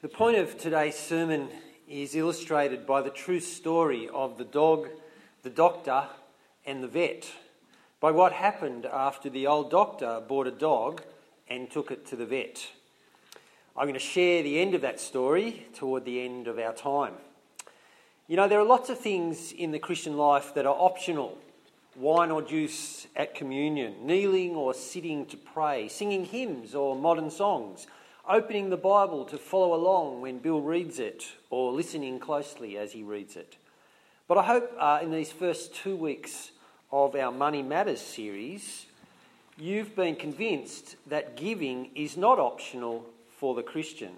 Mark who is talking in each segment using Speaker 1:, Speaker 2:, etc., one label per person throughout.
Speaker 1: The point of today's sermon is illustrated by the true story of the dog, the doctor, and the vet. By what happened after the old doctor bought a dog and took it to the vet. I'm going to share the end of that story toward the end of our time. You know, there are lots of things in the Christian life that are optional wine or juice at communion, kneeling or sitting to pray, singing hymns or modern songs opening the Bible to follow along when Bill reads it or listening closely as he reads it. But I hope uh, in these first two weeks of our Money Matters series, you've been convinced that giving is not optional for the Christian.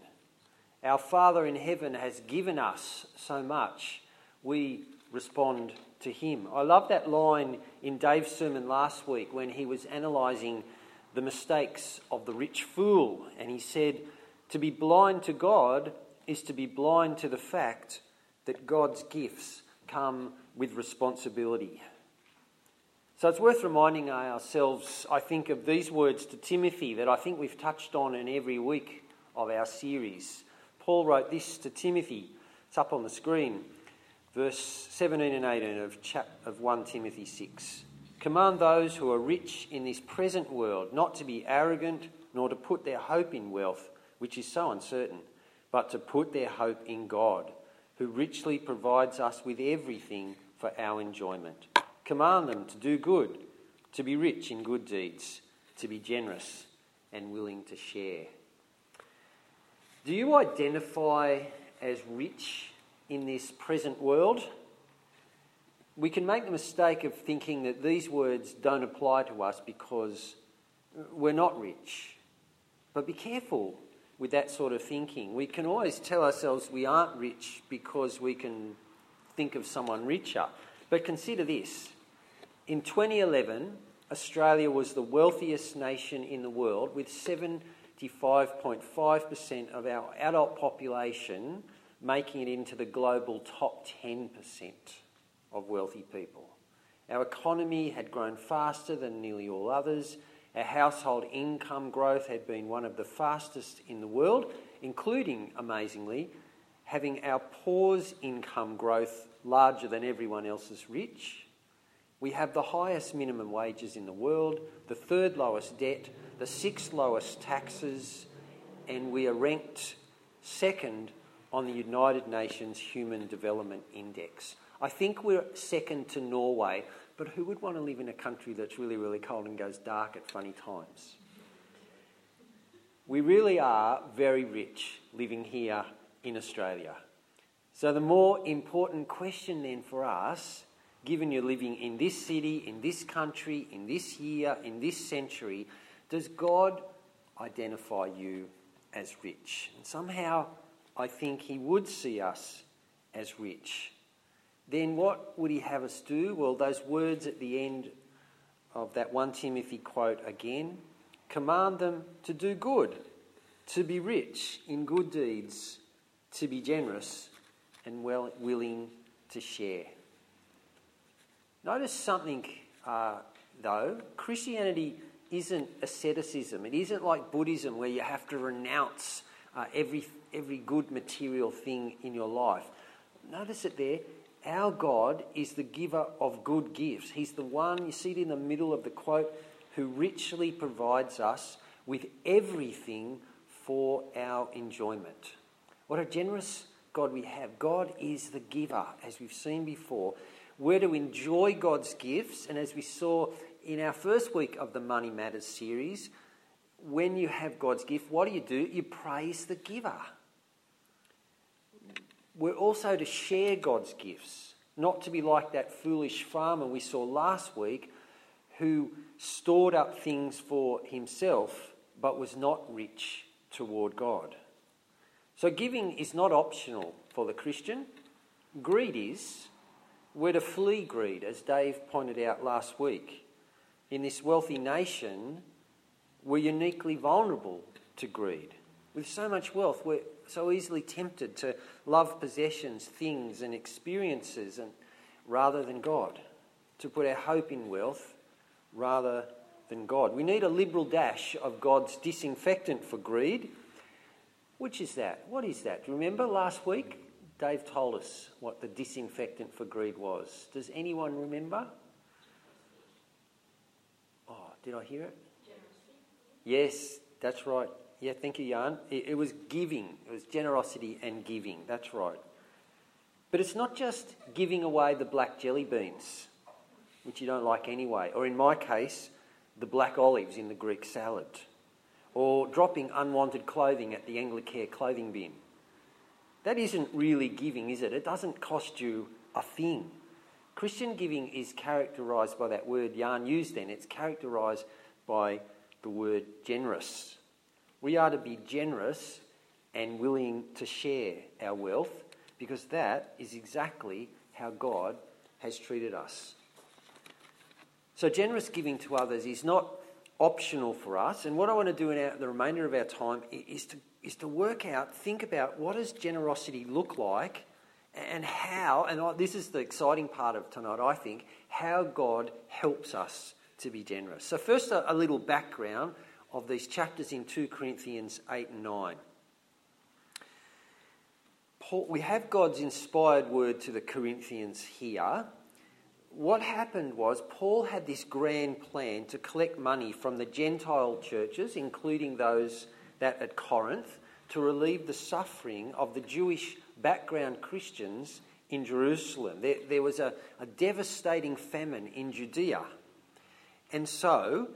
Speaker 1: Our Father in heaven has given us so much, we respond to Him. I love that line in Dave's sermon last week when he was analysing the mistakes of the rich fool. And he said, To be blind to God is to be blind to the fact that God's gifts come with responsibility. So it's worth reminding ourselves, I think, of these words to Timothy that I think we've touched on in every week of our series. Paul wrote this to Timothy. It's up on the screen, verse 17 and 18 of, chap- of 1 Timothy 6. Command those who are rich in this present world not to be arrogant, nor to put their hope in wealth, which is so uncertain, but to put their hope in God, who richly provides us with everything for our enjoyment. Command them to do good, to be rich in good deeds, to be generous and willing to share. Do you identify as rich in this present world? We can make the mistake of thinking that these words don't apply to us because we're not rich. But be careful with that sort of thinking. We can always tell ourselves we aren't rich because we can think of someone richer. But consider this in 2011, Australia was the wealthiest nation in the world with 75.5% of our adult population making it into the global top 10% of wealthy people. Our economy had grown faster than nearly all others. Our household income growth had been one of the fastest in the world, including, amazingly, having our poor's income growth larger than everyone else's rich. We have the highest minimum wages in the world, the third lowest debt, the sixth lowest taxes, and we are ranked second on the United Nations Human Development Index. I think we're second to Norway, but who would want to live in a country that's really, really cold and goes dark at funny times? We really are very rich living here in Australia. So, the more important question then for us, given you're living in this city, in this country, in this year, in this century, does God identify you as rich? And somehow I think He would see us as rich then what would he have us do? Well, those words at the end of that 1 Timothy quote again command them to do good, to be rich in good deeds, to be generous and well, willing to share. Notice something, uh, though. Christianity isn't asceticism. It isn't like Buddhism where you have to renounce uh, every, every good material thing in your life. Notice it there. Our God is the giver of good gifts. He's the one, you see it in the middle of the quote, who richly provides us with everything for our enjoyment. What a generous God we have. God is the giver, as we've seen before. We're to enjoy God's gifts, and as we saw in our first week of the Money Matters series, when you have God's gift, what do you do? You praise the giver we're also to share God's gifts, not to be like that foolish farmer we saw last week who stored up things for himself but was not rich toward God. So, giving is not optional for the Christian, greed is. We're to flee greed, as Dave pointed out last week. In this wealthy nation, we're uniquely vulnerable to greed. With so much wealth, we're so easily tempted to love possessions, things, and experiences and, rather than God, to put our hope in wealth rather than God. We need a liberal dash of God's disinfectant for greed. Which is that? What is that? Do you remember last week? Dave told us what the disinfectant for greed was. Does anyone remember? Oh, did I hear it? Generosity. Yes, that's right. Yeah, thank you, Jan. It, it was giving. It was generosity and giving. That's right. But it's not just giving away the black jelly beans, which you don't like anyway, or in my case, the black olives in the Greek salad, or dropping unwanted clothing at the Anglicare clothing bin. That isn't really giving, is it? It doesn't cost you a thing. Christian giving is characterised by that word Jan used then. It's characterised by the word generous. We are to be generous and willing to share our wealth because that is exactly how God has treated us. So, generous giving to others is not optional for us. And what I want to do in our, the remainder of our time is to is to work out, think about what does generosity look like and how, and this is the exciting part of tonight, I think, how God helps us to be generous. So, first, a, a little background of these chapters in 2 Corinthians 8 and 9. Paul, we have God's inspired word to the Corinthians here. What happened was Paul had this grand plan to collect money from the Gentile churches, including those that at Corinth to relieve the suffering of the Jewish background Christians in Jerusalem. There, there was a, a devastating famine in Judea. And so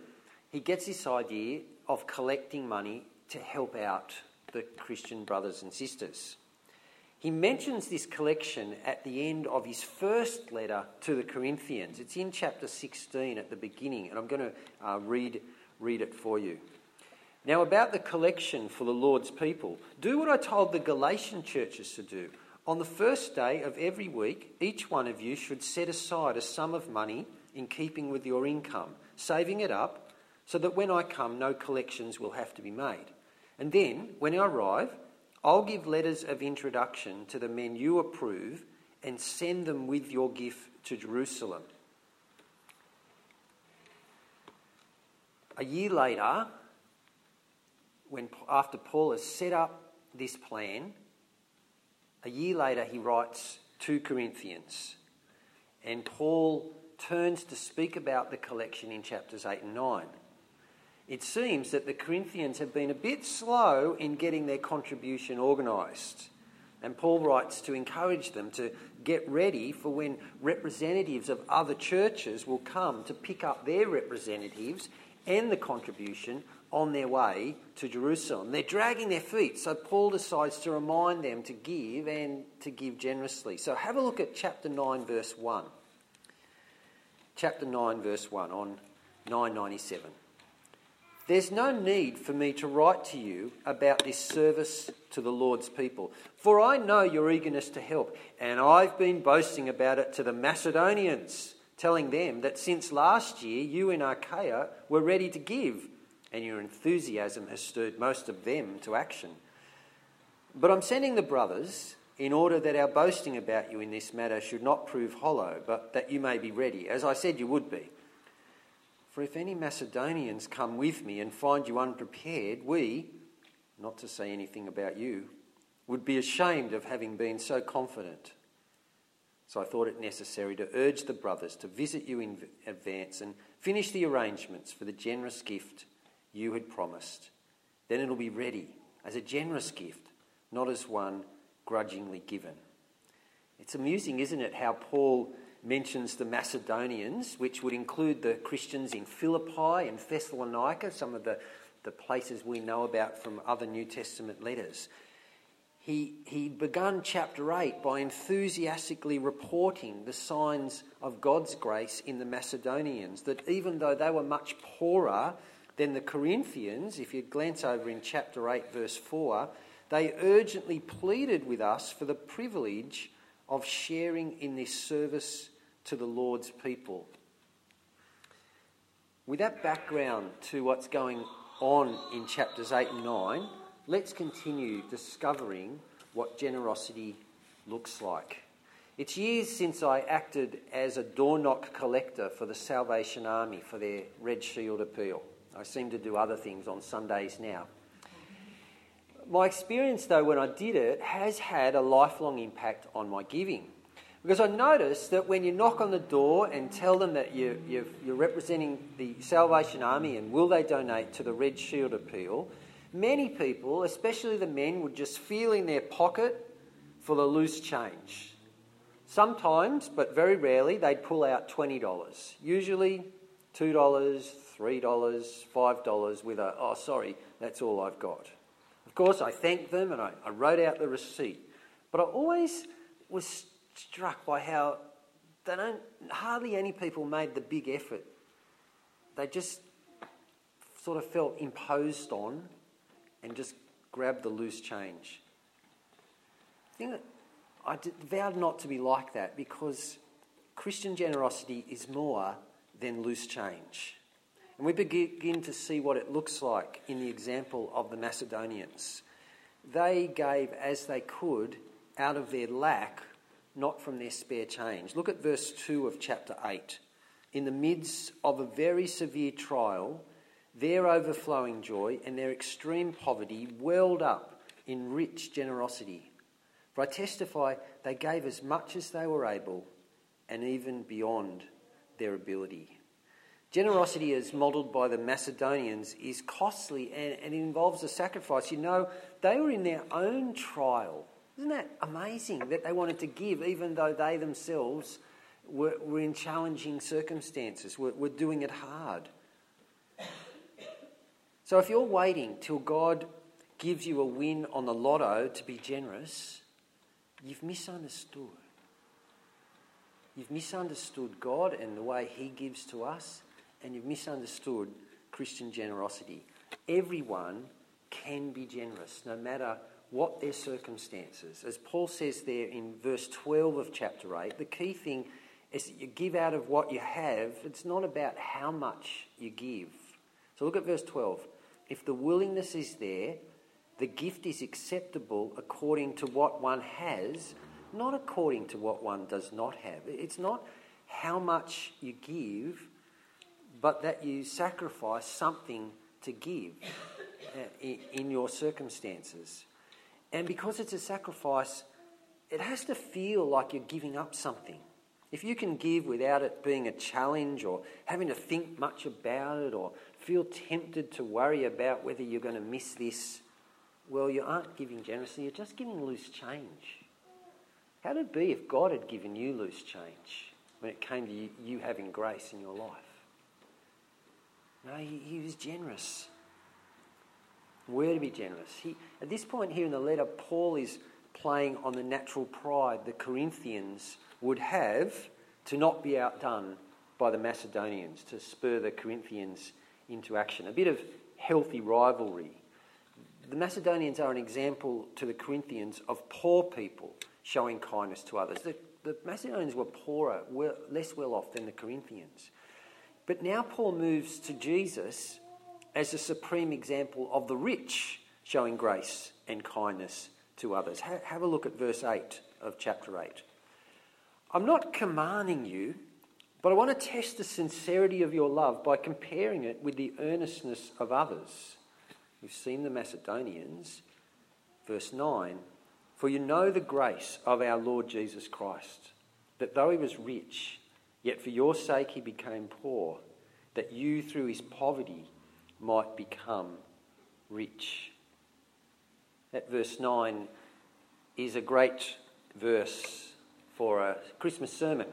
Speaker 1: he gets this idea of collecting money to help out the Christian brothers and sisters. He mentions this collection at the end of his first letter to the Corinthians. It's in chapter 16 at the beginning, and I'm going to uh, read, read it for you. Now, about the collection for the Lord's people, do what I told the Galatian churches to do. On the first day of every week, each one of you should set aside a sum of money in keeping with your income, saving it up so that when I come, no collections will have to be made. And then, when I arrive, I'll give letters of introduction to the men you approve and send them with your gift to Jerusalem. A year later, when, after Paul has set up this plan, a year later he writes 2 Corinthians. And Paul turns to speak about the collection in chapters 8 and 9. It seems that the Corinthians have been a bit slow in getting their contribution organised. And Paul writes to encourage them to get ready for when representatives of other churches will come to pick up their representatives and the contribution on their way to Jerusalem. They're dragging their feet, so Paul decides to remind them to give and to give generously. So have a look at chapter 9, verse 1. Chapter 9, verse 1 on 997. There's no need for me to write to you about this service to the Lord's people, for I know your eagerness to help, and I've been boasting about it to the Macedonians, telling them that since last year you in Achaia were ready to give and your enthusiasm has stirred most of them to action. But I'm sending the brothers in order that our boasting about you in this matter should not prove hollow, but that you may be ready, as I said you would be. For if any Macedonians come with me and find you unprepared, we, not to say anything about you, would be ashamed of having been so confident. So I thought it necessary to urge the brothers to visit you in advance and finish the arrangements for the generous gift you had promised. Then it'll be ready as a generous gift, not as one grudgingly given. It's amusing, isn't it, how Paul mentions the Macedonians, which would include the Christians in Philippi and Thessalonica, some of the, the places we know about from other New Testament letters. He, he begun chapter 8 by enthusiastically reporting the signs of God's grace in the Macedonians, that even though they were much poorer than the Corinthians, if you glance over in chapter 8, verse 4, they urgently pleaded with us for the privilege of sharing in this service to the Lord's people. With that background to what's going on in chapters 8 and 9, let's continue discovering what generosity looks like. It's years since I acted as a door knock collector for the Salvation Army for their Red Shield appeal. I seem to do other things on Sundays now. My experience, though, when I did it, has had a lifelong impact on my giving. Because I noticed that when you knock on the door and tell them that you, are representing the Salvation Army and will they donate to the Red Shield appeal, many people, especially the men, would just feel in their pocket for the loose change. Sometimes, but very rarely, they'd pull out $20. Usually $2, $3, $5 with a, oh, sorry, that's all I've got. Of course, I thanked them and I, I wrote out the receipt. But I always was struck by how they don't, hardly any people made the big effort. They just sort of felt imposed on and just grabbed the loose change. I think I vowed not to be like that because Christian generosity is more than loose change. And we begin to see what it looks like in the example of the Macedonians. They gave as they could out of their lack, not from their spare change. Look at verse 2 of chapter 8. In the midst of a very severe trial, their overflowing joy and their extreme poverty welled up in rich generosity. For I testify they gave as much as they were able and even beyond their ability. Generosity, as modelled by the Macedonians, is costly and, and, involves a sacrifice. You know, they were in their own trial. Isn't that amazing that they wanted to give even though they themselves were, were in challenging circumstances, were, were doing it hard? So if you're waiting till God gives you a win on the lotto to be generous, you've misunderstood. You've misunderstood God and the way He gives to us and you've misunderstood Christian generosity. Everyone can be generous, no matter what their circumstances. As Paul says there in verse 12 of chapter 8, the key thing is that you give out of what you have. It's not about how much you give. So look at verse 12. If the willingness is there, the gift is acceptable according to what one has, not according to what one does not have. It's not how much you give, but that you sacrifice something to give uh, in your circumstances. And because it's a sacrifice, it has to feel like you're giving up something. If you can give without it being a challenge or having to think much about it or feel tempted to worry about whether you're going to miss this, well, you aren't giving generously, you're just giving loose change. How'd it be if God had given you loose change when it came to you, you having grace in your life? No, he, he was generous. We're to be generous. He, at this point here in the letter, Paul is playing on the natural pride the Corinthians would have to not be outdone by the Macedonians, to spur the Corinthians into action. A bit of healthy rivalry. The Macedonians are an example to the Corinthians of poor people showing kindness to others. The, the Macedonians were poorer, were less well off than the Corinthians. But now Paul moves to Jesus as a supreme example of the rich showing grace and kindness to others. Have a look at verse 8 of chapter 8. I'm not commanding you, but I want to test the sincerity of your love by comparing it with the earnestness of others. We've seen the Macedonians. Verse 9 For you know the grace of our Lord Jesus Christ, that though he was rich, Yet for your sake he became poor, that you through his poverty might become rich. That verse 9 is a great verse for a Christmas sermon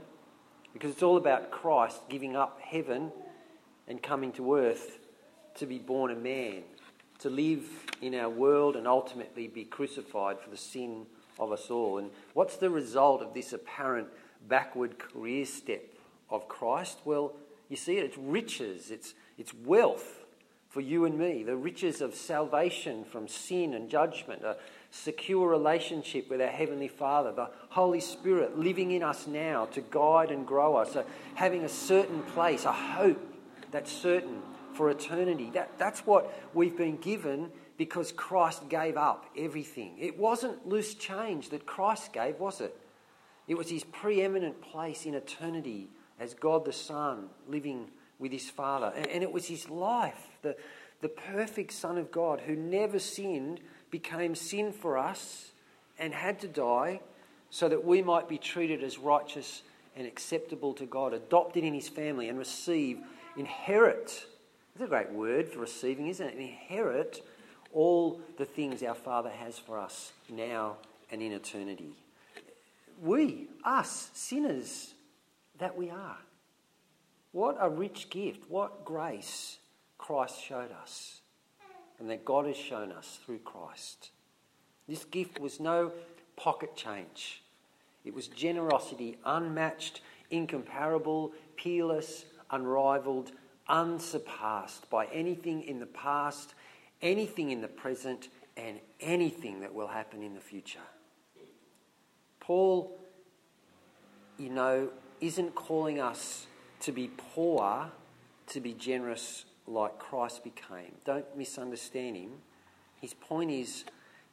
Speaker 1: because it's all about Christ giving up heaven and coming to earth to be born a man, to live in our world and ultimately be crucified for the sin of us all. And what's the result of this apparent backward career step of Christ? Well, you see it, it's riches, it's, it's wealth for you and me, the riches of salvation from sin and judgment, a secure relationship with our Heavenly Father, the Holy Spirit living in us now to guide and grow us, so having a certain place, a hope that's certain for eternity. That, that's what we've been given because Christ gave up everything. It wasn't loose change that Christ gave, was it? It was his preeminent place in eternity as God the Son living with his Father. And, it was his life, the, the perfect Son of God who never sinned, became sin for us and had to die so that we might be treated as righteous and acceptable to God, adopted in his family, and receive, inherit. That's a great word for receiving, isn't it? Inherit all the things our Father has for us now and in eternity. We, us, sinners that we are. What a rich gift, what grace Christ showed us, and that God has shown us through Christ. This gift was no pocket change. It was generosity unmatched, incomparable, peerless, unrivaled, unsurpassed by anything in the past, anything in the present, and anything that will happen in the future. Paul, you know, isn't calling us to be poor, to be generous like Christ became. Don't misunderstand him. His point is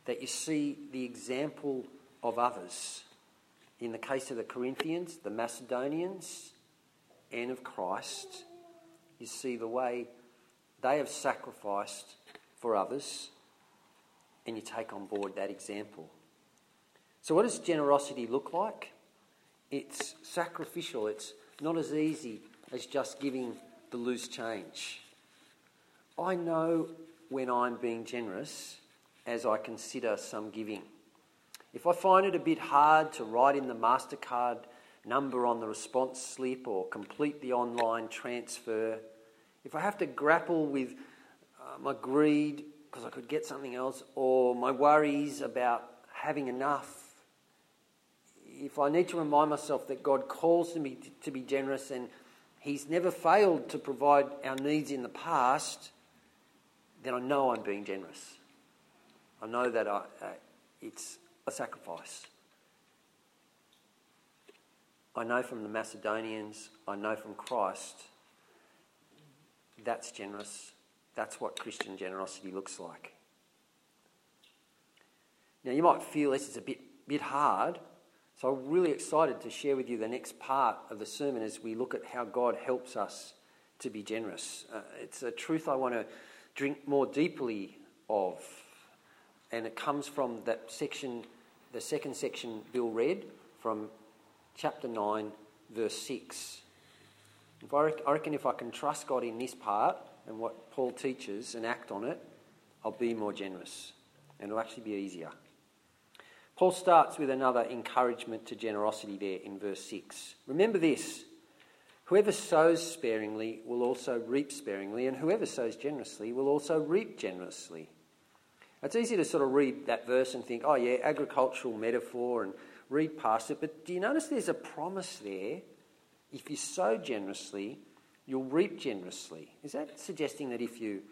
Speaker 1: that you see the example of others. In the case of the Corinthians, the Macedonians, and of Christ, you see the way they have sacrificed for others, and you take on board that example. So, what does generosity look like? It's sacrificial, it's not as easy as just giving the loose change. I know when I'm being generous as I consider some giving. If I find it a bit hard to write in the MasterCard number on the response slip or complete the online transfer, if I have to grapple with uh, my greed because I could get something else or my worries about having enough, if I need to remind myself that God calls me to be generous and He's never failed to provide our needs in the past, then I know I'm being generous. I know that I, uh, it's a sacrifice. I know from the Macedonians, I know from Christ, that's generous. That's what Christian generosity looks like. Now, you might feel this is a bit, bit hard, so I'm really excited to share with you the next part of the sermon as we look at how God helps us to be generous. Uh, it's a truth I want to drink more deeply of, and it comes from that section the second section Bill read from chapter 9, verse 6. If I, I reckon if I can trust God in this part and what Paul teaches and act on it, I'll be more generous and it'll actually be easier. Paul starts with another encouragement to generosity there in verse 6. Remember this whoever sows sparingly will also reap sparingly, and whoever sows generously will also reap generously. It's easy to sort of read that verse and think, oh, yeah, agricultural metaphor and read past it. But do you notice there's a promise there? If you sow generously, you'll reap generously. Is that suggesting that if you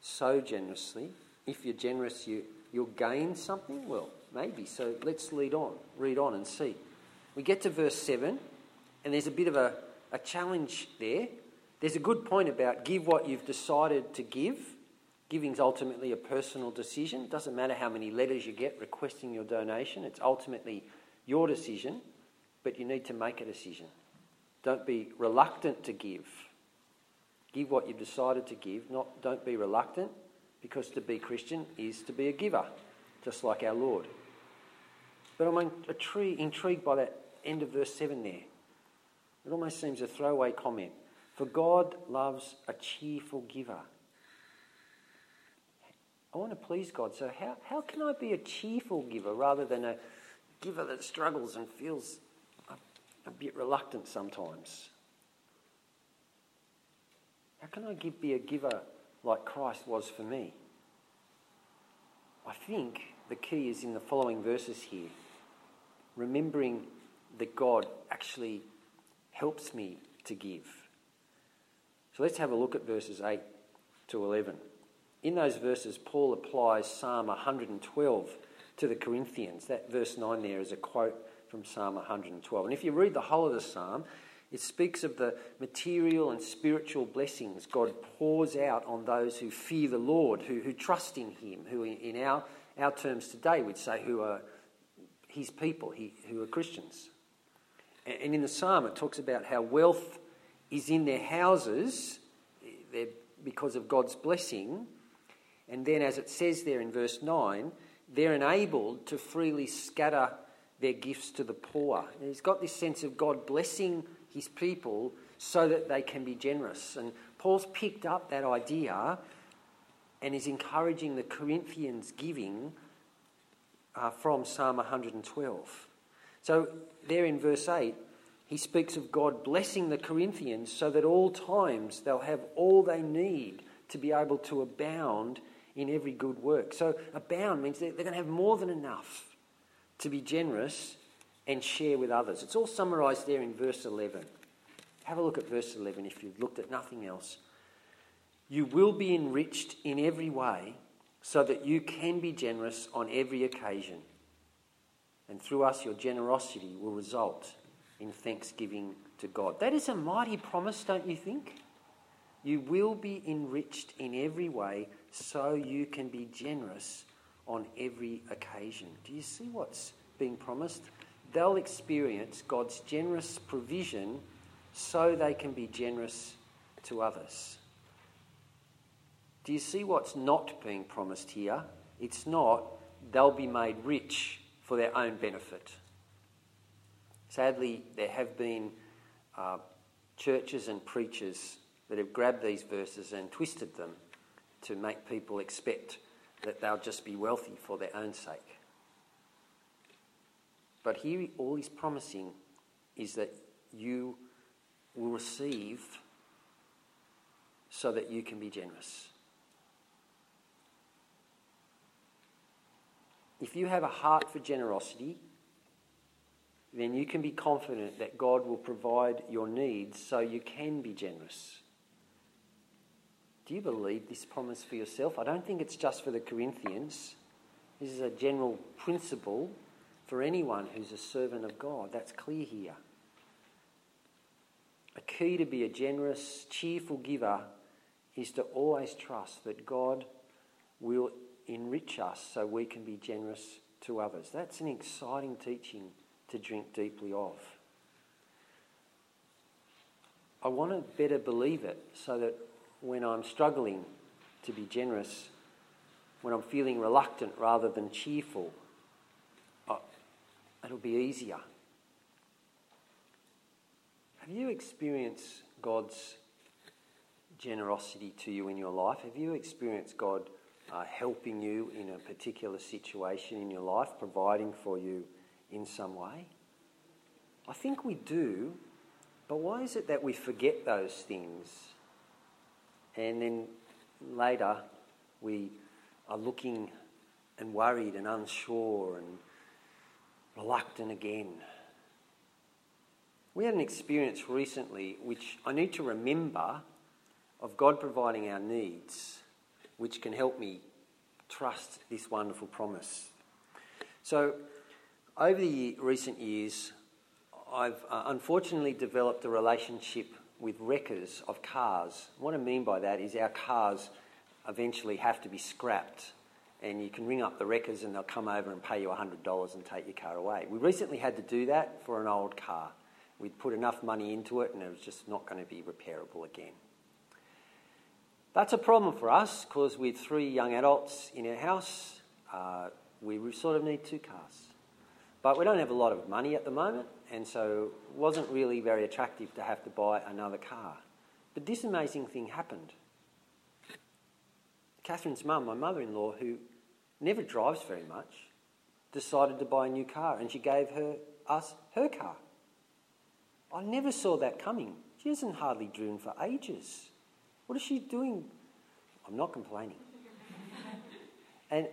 Speaker 1: sow generously, if you're generous, you, you'll gain something? Well, maybe. So let's lead on, read on and see. We get to verse 7, and there's a bit of a, a challenge there. There's a good point about give what you've decided to give Giving's ultimately a personal decision. It doesn't matter how many letters you get requesting your donation, it's ultimately your decision, but you need to make a decision. Don't be reluctant to give. Give what you've decided to give, not don't be reluctant, because to be Christian is to be a giver, just like our Lord. But I'm intrigued by that end of verse 7 there. It almost seems a throwaway comment. For God loves a cheerful giver. I want to please God. So, how, how can I be a cheerful giver rather than a giver that struggles and feels a, a bit reluctant sometimes? How can I give, be a giver like Christ was for me? I think the key is in the following verses here. Remembering that God actually helps me to give. So let's have a look at verses 8 to 11 in those verses, Paul applies Psalm 112 to the Corinthians. That verse 9 there is a quote from Psalm 112. And if you read the whole of the psalm, it speaks of the material and spiritual blessings God pours out on those who fear the Lord, who, who trust in Him, who, in our, our terms today, we'd say who are His people, he, who are Christians. And in the psalm, it talks about how wealth is in their houses because of God's blessing And then, as it says there in verse 9, they're enabled to freely scatter their gifts to the poor. And he's got this sense of God blessing his people so that they can be generous. And Paul's picked up that idea and is encouraging the Corinthians giving uh, from Psalm 112. So, there in verse 8, he speaks of God blessing the Corinthians so that all times they'll have all they need to be able to abound in every good work. So, abound means they're, they're going to have more than enough to be generous and share with others. It's all summarised there in verse 11. Have a look at verse 11 if you've looked at nothing else. You will be enriched in every way so that you can be generous on every occasion. And through us, your generosity will result in thanksgiving to God. That is a mighty promise, don't you think? You will be enriched in every way so you can be generous on every occasion. Do you see what's being promised? They'll experience God's generous provision so they can be generous to others. Do you see what's not being promised here? It's not they'll be made rich for their own benefit. Sadly, there have been uh, churches and preachers that have grabbed these verses and twisted them to make people expect that they'll just be wealthy for their own sake. But here, all he's promising is that you will receive so that you can be generous. If you have a heart for generosity, then you can be confident that God will provide your needs so you can be generous. Do you believe this promise for yourself? I don't think it's just for the Corinthians. This is a general principle for anyone who's a servant of God. That's clear here. A key to be a generous, cheerful giver is to always trust that God will enrich us so we can be generous to others. That's an exciting teaching to drink deeply of. I want to better believe it so that when I'm struggling to be generous, when I'm feeling reluctant rather than cheerful, it'll be easier. Have you experienced God's generosity to you in your life? Have you experienced God uh, helping you in a particular situation in your life, providing for you in some way? I think we do, but why is it that we forget those things and then later we are looking and worried and unsure and reluctant again? We had an experience recently which I need to remember of God providing our needs, which can help me trust this wonderful promise. So, over the recent years, I've uh, unfortunately developed a relationship with wreckers of cars. What I mean by that is our cars eventually have to be scrapped, and you can ring up the wreckers and they'll come over and pay you $100 and take your car away. We recently had to do that for an old car. We'd put enough money into it and it was just not going to be repairable again. That's a problem for us because with three young adults in our house, uh, we sort of need two cars. But we don't have a lot of money at the moment, and so it wasn't really very attractive to have to buy another car. But this amazing thing happened. Catherine's mum, my mother in law, who never drives very much, decided to buy a new car and she gave her us her car. I never saw that coming. She hasn't hardly driven for ages. What is she doing? I'm not complaining. and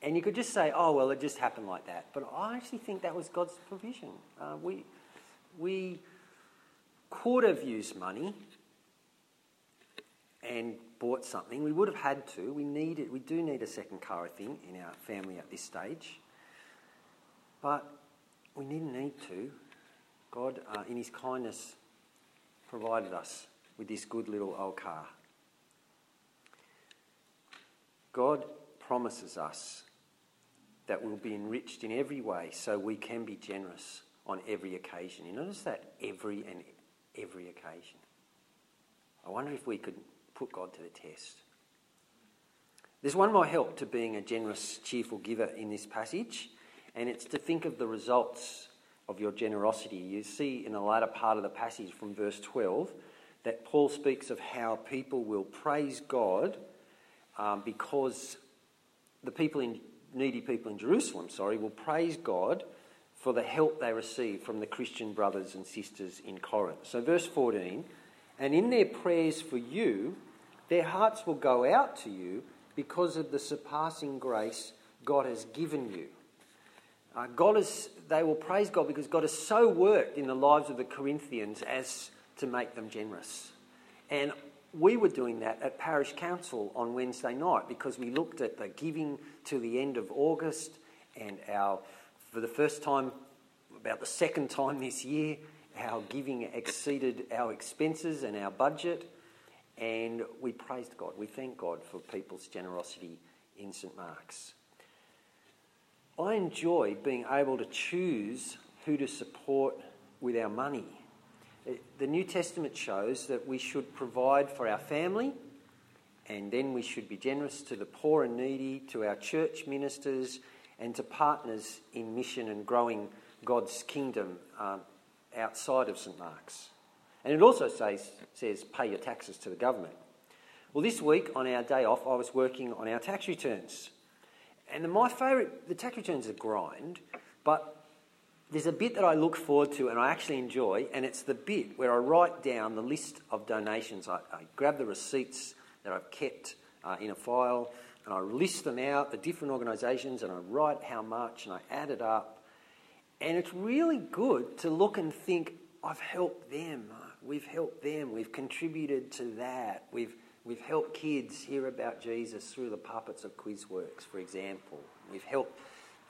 Speaker 1: and you could just say, oh, well, it just happened like that. But I actually think that was God's provision. Uh, we, we could have used money and bought something. We would have had to. We, need it, we do need a second car, I think, in our family at this stage. But we didn't need to. God, uh, in His kindness, provided us with this good little old car. God promises us that we'll be enriched in every way so we can be generous on every occasion. You notice that every and every occasion. I wonder if we could put God to the test. There's one more help to being a generous, cheerful giver in this passage, and it's to think of the results of your generosity. You see in the latter part of the passage from verse 12 that Paul speaks of how people will praise God um, because the people in needy people in Jerusalem, sorry, will praise God for the help they receive from the Christian brothers and sisters in Corinth. So, verse 14, and in their prayers for you, their hearts will go out to you because of the surpassing grace God has given you. Uh, God is, they will praise God because God has so worked in the lives of the Corinthians as to make them generous. And we were doing that at Parish Council on Wednesday night because we looked at the giving to the end of August and our, for the first time, about the second time this year, our giving exceeded our expenses and our budget. And we praised God. We thank God for people's generosity in St Mark's. I enjoy being able to choose who to support with our money. The New Testament shows that we should provide for our family and then we should be generous to the poor and needy, to our church ministers, and to partners in mission and growing God's kingdom uh, outside of St Mark's. And it also says, says, pay your taxes to the government. Well, this week on our day off, I was working on our tax returns. And my favourite, the tax returns are grind, but there's a bit that I look forward to and I actually enjoy, and it's the bit where I write down the list of donations. I, I grab the receipts that I've kept uh, in a file and I list them out, the different organisations, and I write how much and I add it up. And it's really good to look and think, I've helped them. We've helped them. We've contributed to that. We've, we've helped kids hear about Jesus through the puppets of Quizworks, for example. We've helped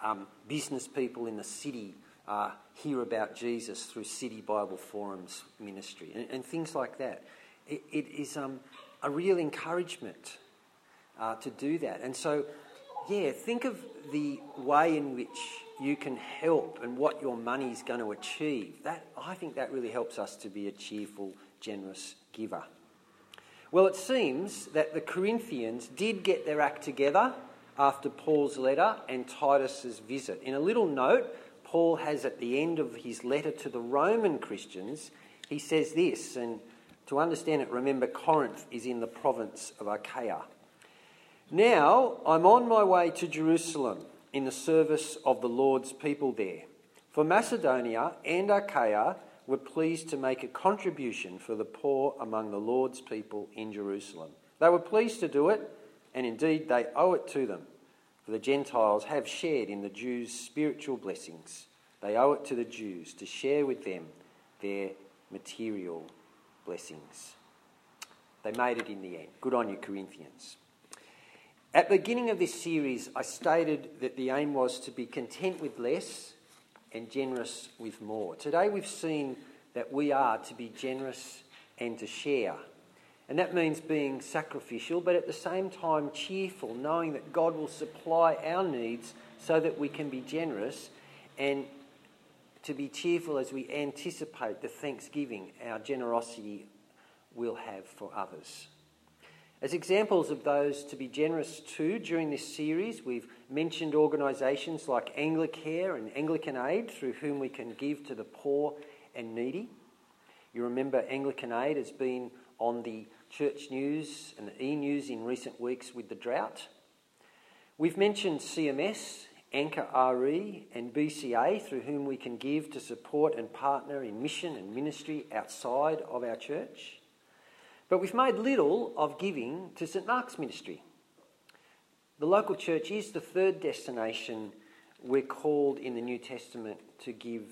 Speaker 1: um, business people in the city uh, hear about Jesus through City Bible Forums ministry and, and things like that. it, it is um, a real encouragement uh, to do that. And so, yeah, think of the way in which you can help and what your money is going to achieve. That I think that really helps us to be a cheerful, generous giver. Well, it seems that the Corinthians did get their act together after Paul's letter and Titus's visit. In a little note, Paul has at the end of his letter to the Roman Christians, he says this, and to understand it, remember Corinth is in the province of Achaia. Now I'm on my way to Jerusalem in the service of the Lord's people there. For Macedonia and Achaia were pleased to make a contribution for the poor among the Lord's people in Jerusalem. They were pleased to do it, and indeed they owe it to them, for the Gentiles have shared in the Jews' spiritual blessings. They owe it to the Jews to share with them their material blessings. They made it in the end. Good on you, Corinthians. At the beginning of this series, I stated that the aim was to be content with less and generous with more. Today, we've seen that we are to be generous and to share. And that means being sacrificial, but at the same time cheerful, knowing that God will supply our needs so that we can be generous and to be cheerful as we anticipate the thanksgiving our generosity will have for others. As examples of those to be generous to during this series, we've mentioned organisations like Anglicare and Anglican Aid through whom we can give to the poor and needy. You remember Anglican Aid has been on the church news and e news in recent weeks with the drought. We've mentioned CMS, Anchor RE, and BCA through whom we can give to support and partner in mission and ministry outside of our church. But we've made little of giving to St Mark's ministry. The local church is the third destination we're called in the New Testament to give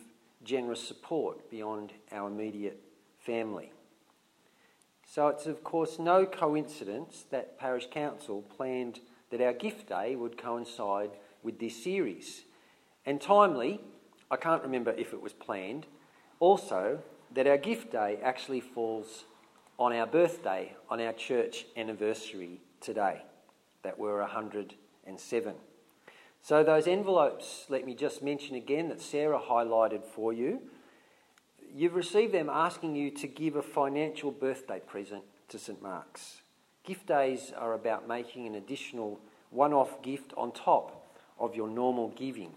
Speaker 1: generous support beyond our immediate family. So it's, of course, no coincidence that Parish Council planned that our gift day would coincide with this series. And timely, I can't remember if it was planned, also that our gift day actually falls on our birthday, on our church anniversary today, that we're 107. So, those envelopes, let me just mention again that Sarah highlighted for you. You've received them asking you to give a financial birthday present to St Mark's. Gift days are about making an additional one off gift on top of your normal giving.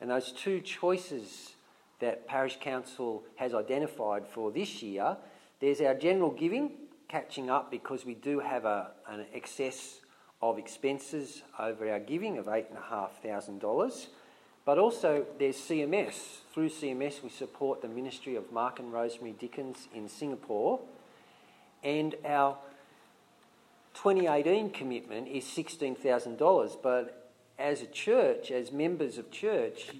Speaker 1: And those two choices that Parish Council has identified for this year there's our general giving, catching up because we do have a, an excess of expenses over our giving of $8,500. But also there's CMS. Through CMS, we support the ministry of Mark and Rosemary Dickens in Singapore. And our 2018 commitment is $16,000. But as a church, as members of church,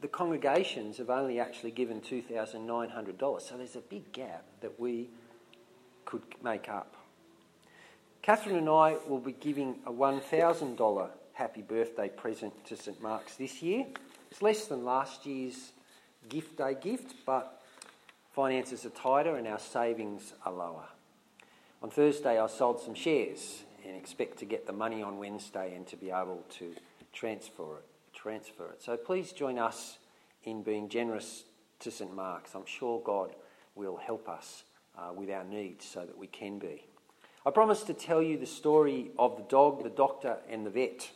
Speaker 1: the congregations have only actually given $2,900. So there's a big gap that we could make up. Catherine and I will be giving a $1,000 happy birthday present to St Mark's this year. It's less than last year's gift day gift, but finances are tighter and our savings are lower. On Thursday, I sold some shares and expect to get the money on Wednesday and to be able to transfer it transfer it. So please join us in being generous to St Mark's. I'm sure God will help us uh, with our needs so that we can be. I promised to tell you the story of the dog, the doctor, and the vet.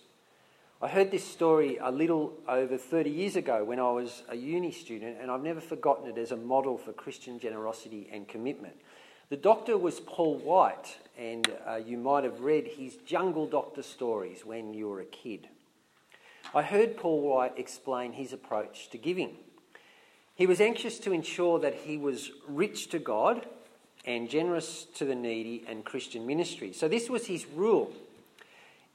Speaker 1: I heard this story a little over 30 years ago when I was a uni student, and I've never forgotten it as a model for Christian generosity and commitment. The doctor was Paul White, and uh, you might have read his Jungle Doctor stories when you were a kid. I heard Paul White explain his approach to giving. He was anxious to ensure that he was rich to God and generous to the needy and Christian ministry. So, this was his rule.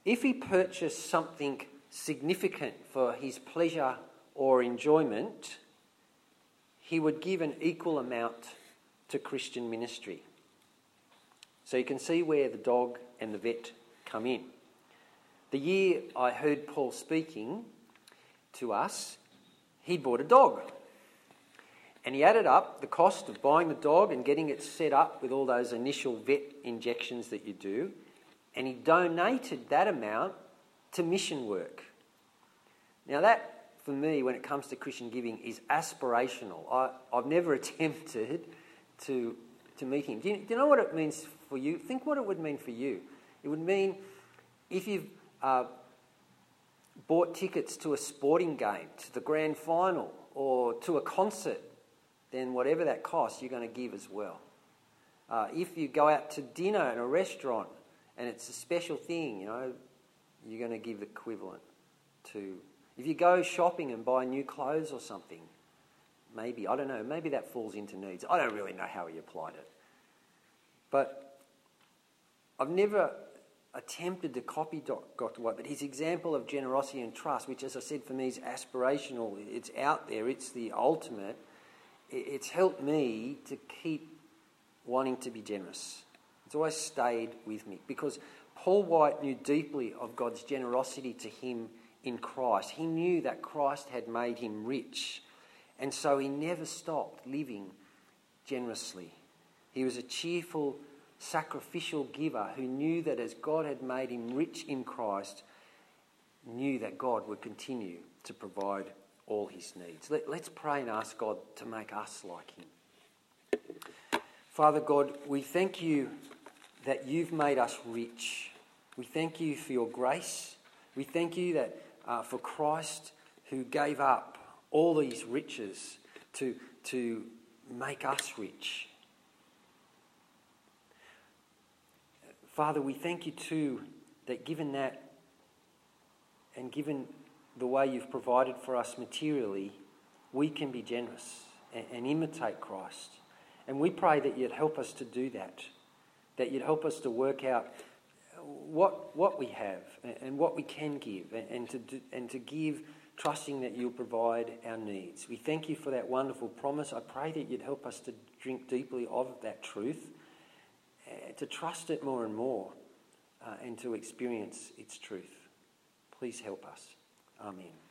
Speaker 1: If he purchased something significant for his pleasure or enjoyment, he would give an equal amount to Christian ministry. So, you can see where the dog and the vet come in. The year I heard Paul speaking to us, he bought a dog. And he added up the cost of buying the dog and getting it set up with all those initial vet injections that you do. And he donated that amount to mission work. Now, that for me, when it comes to Christian giving, is aspirational. I, have never attempted to, to meet him. Do you, do you know what it means for you? Think what it would mean for you. It would mean if you've uh, bought tickets to a sporting game, to the grand final, or to a concert, then whatever that costs, you're going to give as well. Uh, if you go out to dinner in a restaurant and it's a special thing, you know, you're going to give equivalent to. If you go shopping and buy new clothes or something, maybe, I don't know, maybe that falls into needs. I don't really know how he applied it. But I've never attempted to copy Dr. White, but his example of generosity and trust, which, as I said, for me is aspirational, it's out there, it's the ultimate, it's helped me to keep wanting to be generous. It's always stayed with me because Paul White knew deeply of God's generosity to him in Christ. He knew that Christ had made him rich, and so he never stopped living generously. He was a cheerful, sacrificial giver who knew that as God had made him rich in Christ, knew that God would continue to provide all his needs. Let, us pray and ask God to make us like him. Father God, we thank you that you've made us rich. We thank you for your grace. We thank you that uh, for Christ who gave up all these riches to, to make us rich. Father, we thank you too that given that and given the way you've provided for us materially, we can be generous and, and, imitate Christ. And we pray that you'd help us to do that, that you'd help us to work out what, what we have and, what we can give, and, to, and to give trusting that you'll provide our needs. We thank you for that wonderful promise. I pray that you'd help us to drink deeply of that truth uh, to trust it more and more uh, and to experience its truth. Please help us. Amen.